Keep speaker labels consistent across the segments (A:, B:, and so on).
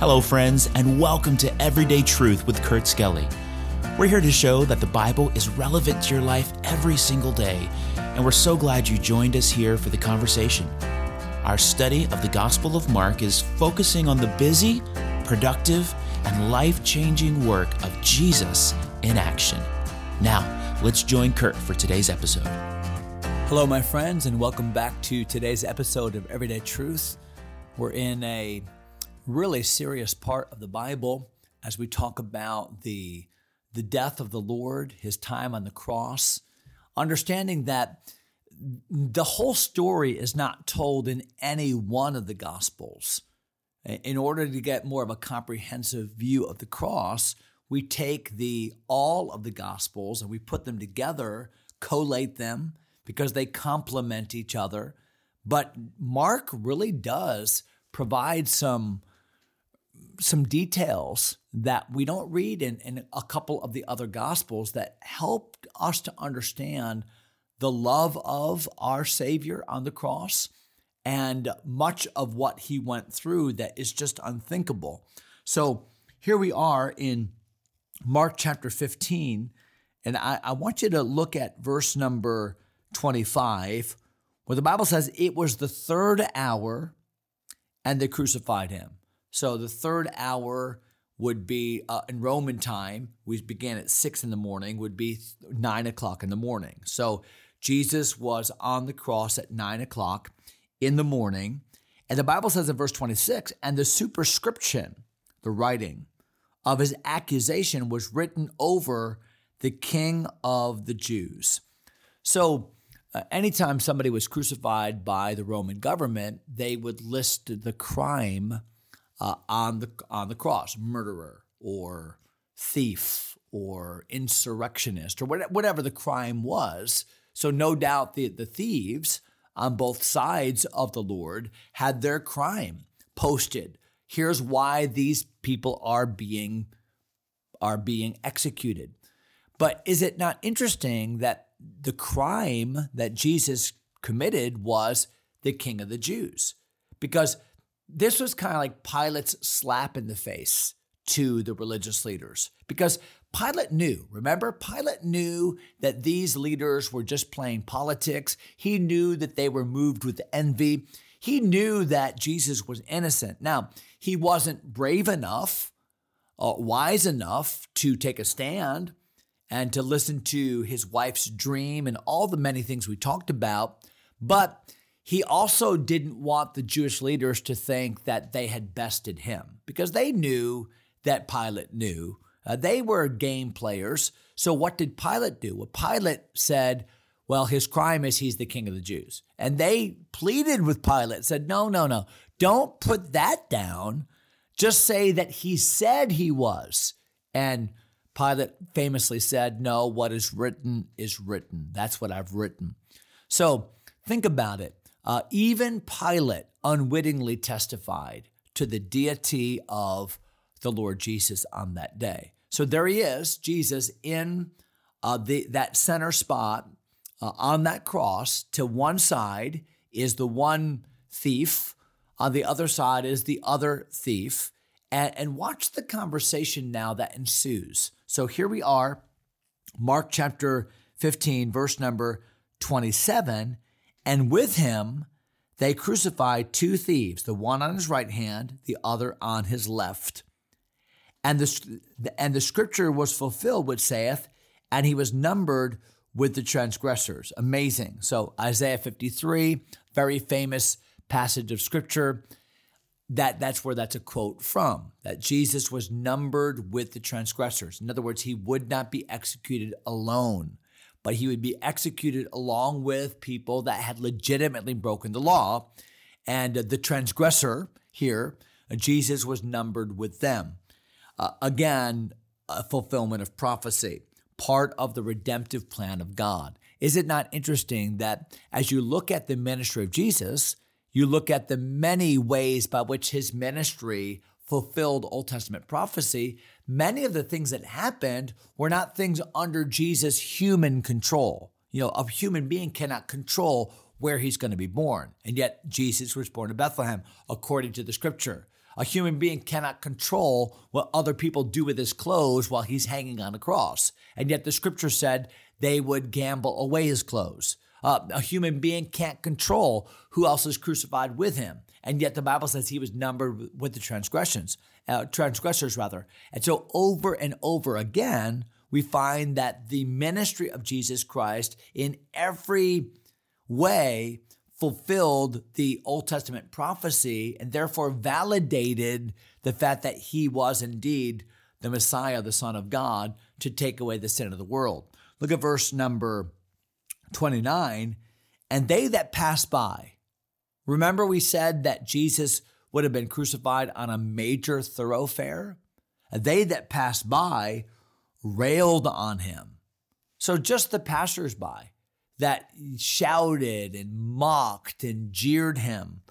A: Hello, friends, and welcome to Everyday Truth with Kurt Skelly. We're here to show that the Bible is relevant to your life every single day, and we're so glad you joined us here for the conversation. Our study of the Gospel of Mark is focusing on the busy, productive, and life changing work of Jesus in action. Now, let's join Kurt for today's episode.
B: Hello, my friends, and welcome back to today's episode of Everyday Truth. We're in a really serious part of the Bible as we talk about the, the death of the Lord, his time on the cross, understanding that the whole story is not told in any one of the Gospels. In order to get more of a comprehensive view of the cross, we take the all of the Gospels and we put them together, collate them because they complement each other. But Mark really does provide some some details that we don't read in, in a couple of the other gospels that help us to understand the love of our Savior on the cross and much of what he went through that is just unthinkable. So here we are in Mark chapter 15, and I, I want you to look at verse number 25, where the Bible says, It was the third hour, and they crucified him. So the third hour would be uh, in Roman time, we began at six in the morning, would be nine o'clock in the morning. So Jesus was on the cross at nine o'clock in the morning. And the Bible says in verse 26, and the superscription, the writing of his accusation was written over the king of the Jews. So uh, anytime somebody was crucified by the Roman government, they would list the crime uh, on the on the cross, murderer or thief or insurrectionist or whatever the crime was. So no doubt the, the thieves on both sides of the Lord had their crime posted. Here's why these people are being are being executed. But is it not interesting that the crime that Jesus committed was the king of the Jews? Because this was kind of like Pilate's slap in the face to the religious leaders because Pilate knew, remember? Pilate knew that these leaders were just playing politics. He knew that they were moved with envy. He knew that Jesus was innocent. Now, he wasn't brave enough, uh, wise enough to take a stand and to listen to his wife's dream and all the many things we talked about, but he also didn't want the Jewish leaders to think that they had bested him because they knew that Pilate knew. Uh, they were game players. So, what did Pilate do? Well, Pilate said, well, his crime is he's the king of the Jews. And they pleaded with Pilate, said, no, no, no, don't put that down. Just say that he said he was. And Pilate famously said, no, what is written is written. That's what I've written. So, think about it. Uh, even Pilate unwittingly testified to the deity of the Lord Jesus on that day. So there he is, Jesus in uh, the, that center spot uh, on that cross. To one side is the one thief, on the other side is the other thief. And, and watch the conversation now that ensues. So here we are, Mark chapter 15, verse number 27. And with him, they crucified two thieves, the one on his right hand, the other on his left. And the, and the scripture was fulfilled, which saith, and he was numbered with the transgressors. Amazing. So, Isaiah 53, very famous passage of scripture. That, that's where that's a quote from that Jesus was numbered with the transgressors. In other words, he would not be executed alone but he would be executed along with people that had legitimately broken the law. And uh, the transgressor here, uh, Jesus was numbered with them. Uh, again, a fulfillment of prophecy, part of the redemptive plan of God. Is it not interesting that as you look at the ministry of Jesus, you look at the many ways by which his ministry fulfilled Old Testament prophecy, many of the things that happened were not things under Jesus' human control. You know, a human being cannot control where he's going to be born. And yet, Jesus was born in Bethlehem according to the scripture. A human being cannot control what other people do with his clothes while he's hanging on a cross. And yet the scripture said they would gamble away his clothes. Uh, a human being can't control who else is crucified with him. And yet the Bible says he was numbered with the transgressions, uh, transgressors rather. And so over and over again, we find that the ministry of Jesus Christ in every way fulfilled the Old Testament prophecy and therefore validated the fact that he was indeed the Messiah, the Son of God, to take away the sin of the world. Look at verse number 29. And they that passed by, remember we said that Jesus would have been crucified on a major thoroughfare? They that passed by railed on him. So just the passersby that shouted and mocked and jeered him,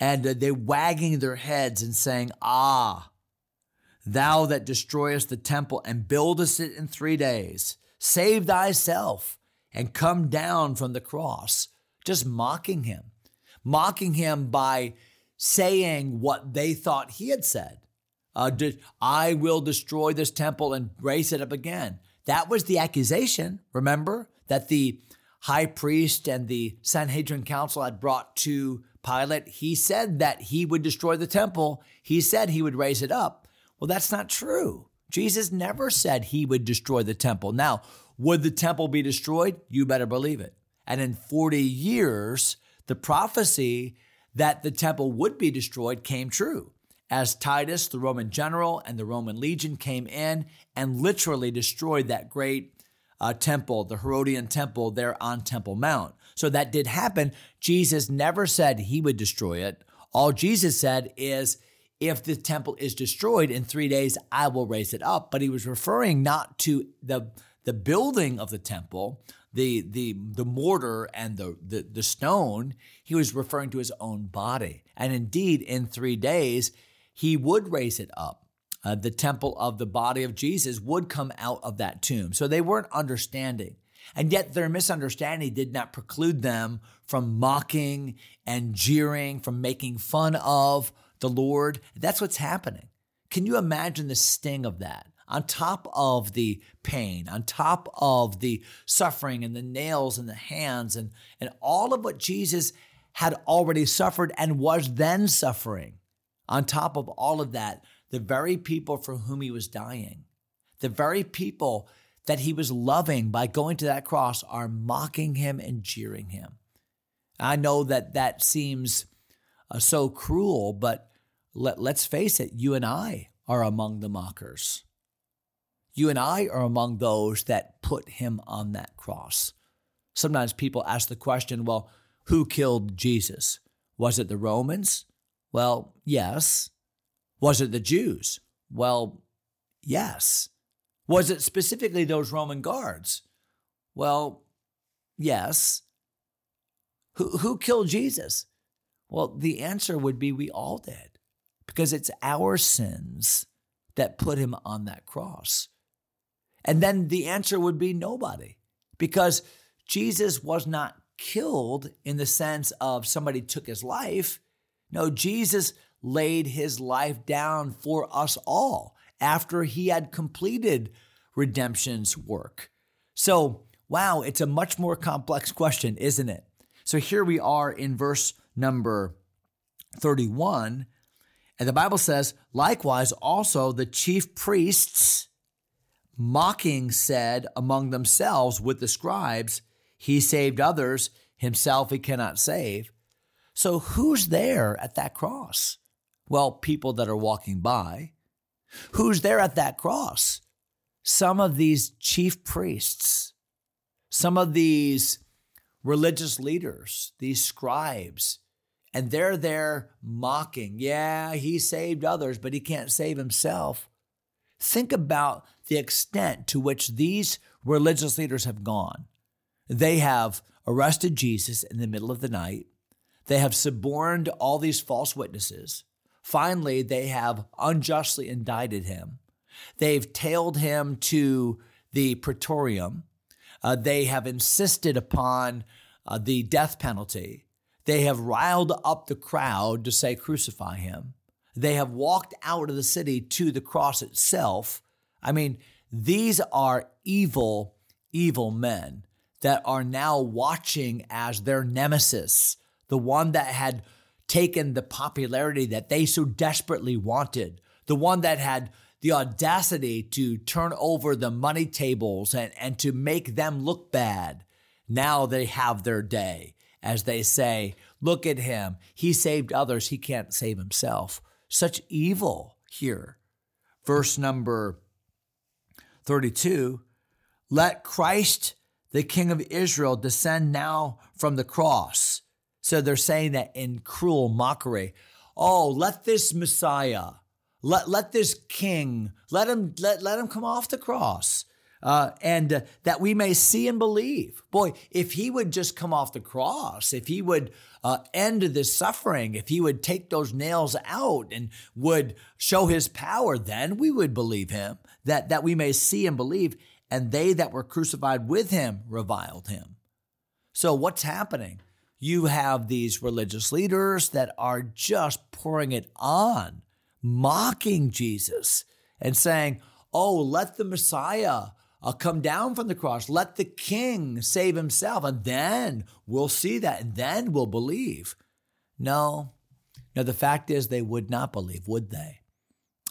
B: and they wagging their heads and saying, Ah, thou that destroyest the temple and buildest it in three days, save thyself and come down from the cross. Just mocking him, mocking him by saying what they thought he had said. Uh, I will destroy this temple and raise it up again. That was the accusation, remember, that the high priest and the Sanhedrin council had brought to Pilate. He said that he would destroy the temple, he said he would raise it up. Well, that's not true. Jesus never said he would destroy the temple. Now, would the temple be destroyed? You better believe it. And in 40 years, the prophecy that the temple would be destroyed came true as Titus, the Roman general, and the Roman legion came in and literally destroyed that great uh, temple, the Herodian temple there on Temple Mount. So that did happen. Jesus never said he would destroy it. All Jesus said is, if the temple is destroyed in three days, I will raise it up. But he was referring not to the the building of the temple, the the the mortar and the, the the stone. He was referring to his own body. And indeed, in three days, he would raise it up. Uh, the temple of the body of Jesus would come out of that tomb. So they weren't understanding. And yet their misunderstanding did not preclude them from mocking and jeering, from making fun of the Lord. That's what's happening. Can you imagine the sting of that? On top of the pain, on top of the suffering and the nails and the hands and, and all of what Jesus had already suffered and was then suffering. On top of all of that, the very people for whom he was dying, the very people that he was loving by going to that cross are mocking him and jeering him. I know that that seems uh, so cruel, but let, let's face it, you and I are among the mockers. You and I are among those that put him on that cross. Sometimes people ask the question, well, who killed Jesus? Was it the Romans? Well, yes. Was it the Jews? Well, yes. Was it specifically those Roman guards? Well, yes. Who, who killed Jesus? Well, the answer would be we all did, because it's our sins that put him on that cross. And then the answer would be nobody, because Jesus was not killed in the sense of somebody took his life. No, Jesus laid his life down for us all after he had completed redemption's work. So, wow, it's a much more complex question, isn't it? So here we are in verse number 31, and the Bible says, likewise, also the chief priests mocking said among themselves with the scribes, He saved others, himself he cannot save. So, who's there at that cross? Well, people that are walking by. Who's there at that cross? Some of these chief priests, some of these religious leaders, these scribes, and they're there mocking. Yeah, he saved others, but he can't save himself. Think about the extent to which these religious leaders have gone. They have arrested Jesus in the middle of the night. They have suborned all these false witnesses. Finally, they have unjustly indicted him. They've tailed him to the praetorium. Uh, they have insisted upon uh, the death penalty. They have riled up the crowd to say, crucify him. They have walked out of the city to the cross itself. I mean, these are evil, evil men that are now watching as their nemesis, the one that had taken the popularity that they so desperately wanted, the one that had the audacity to turn over the money tables and, and to make them look bad. Now they have their day as they say, Look at him. He saved others. He can't save himself. Such evil here. Verse number 32 Let Christ, the King of Israel, descend now from the cross. So they're saying that in cruel mockery. Oh, let this Messiah, let, let this king, let him, let, let him come off the cross. Uh, and uh, that we may see and believe. Boy, if he would just come off the cross, if he would uh, end this suffering, if he would take those nails out and would show his power, then we would believe him, that, that we may see and believe. And they that were crucified with him reviled him. So, what's happening? You have these religious leaders that are just pouring it on, mocking Jesus and saying, Oh, let the Messiah uh, come down from the cross. Let the king save himself, and then we'll see that, and then we'll believe. No. Now, the fact is, they would not believe, would they?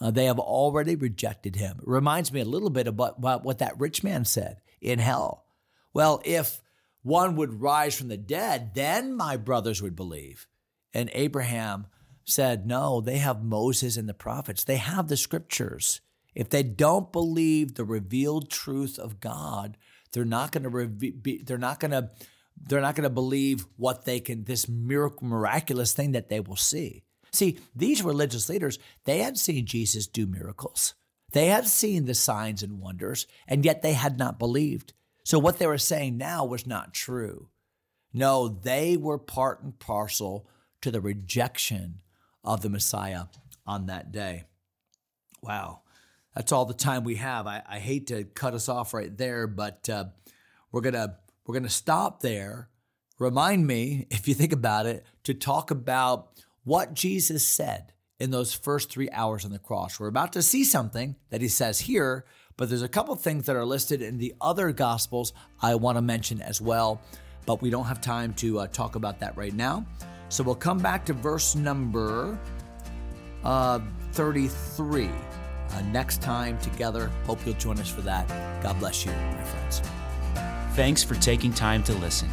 B: Uh, they have already rejected him. It reminds me a little bit about, about what that rich man said in hell. Well, if one would rise from the dead, then my brothers would believe. And Abraham said, No, they have Moses and the prophets, they have the scriptures. If they don't believe the revealed truth of God, they're not going to reve- they're not going to they're not going to believe what they can this miracle miraculous thing that they will see. See, these religious leaders, they had seen Jesus do miracles. They had seen the signs and wonders, and yet they had not believed. So what they were saying now was not true. No, they were part and parcel to the rejection of the Messiah on that day. Wow. That's all the time we have. I, I hate to cut us off right there, but uh, we're gonna we're gonna stop there. Remind me, if you think about it, to talk about what Jesus said in those first three hours on the cross. We're about to see something that he says here, but there's a couple things that are listed in the other Gospels I want to mention as well, but we don't have time to uh, talk about that right now. So we'll come back to verse number uh, 33 uh, next time together. Hope you'll join us for that. God bless you, my friends.
A: Thanks for taking time to listen.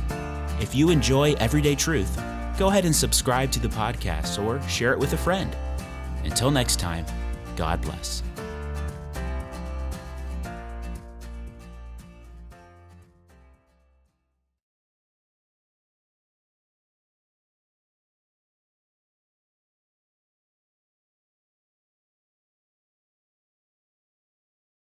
A: If you enjoy Everyday Truth, go ahead and subscribe to the podcast or share it with a friend. Until next time, God bless.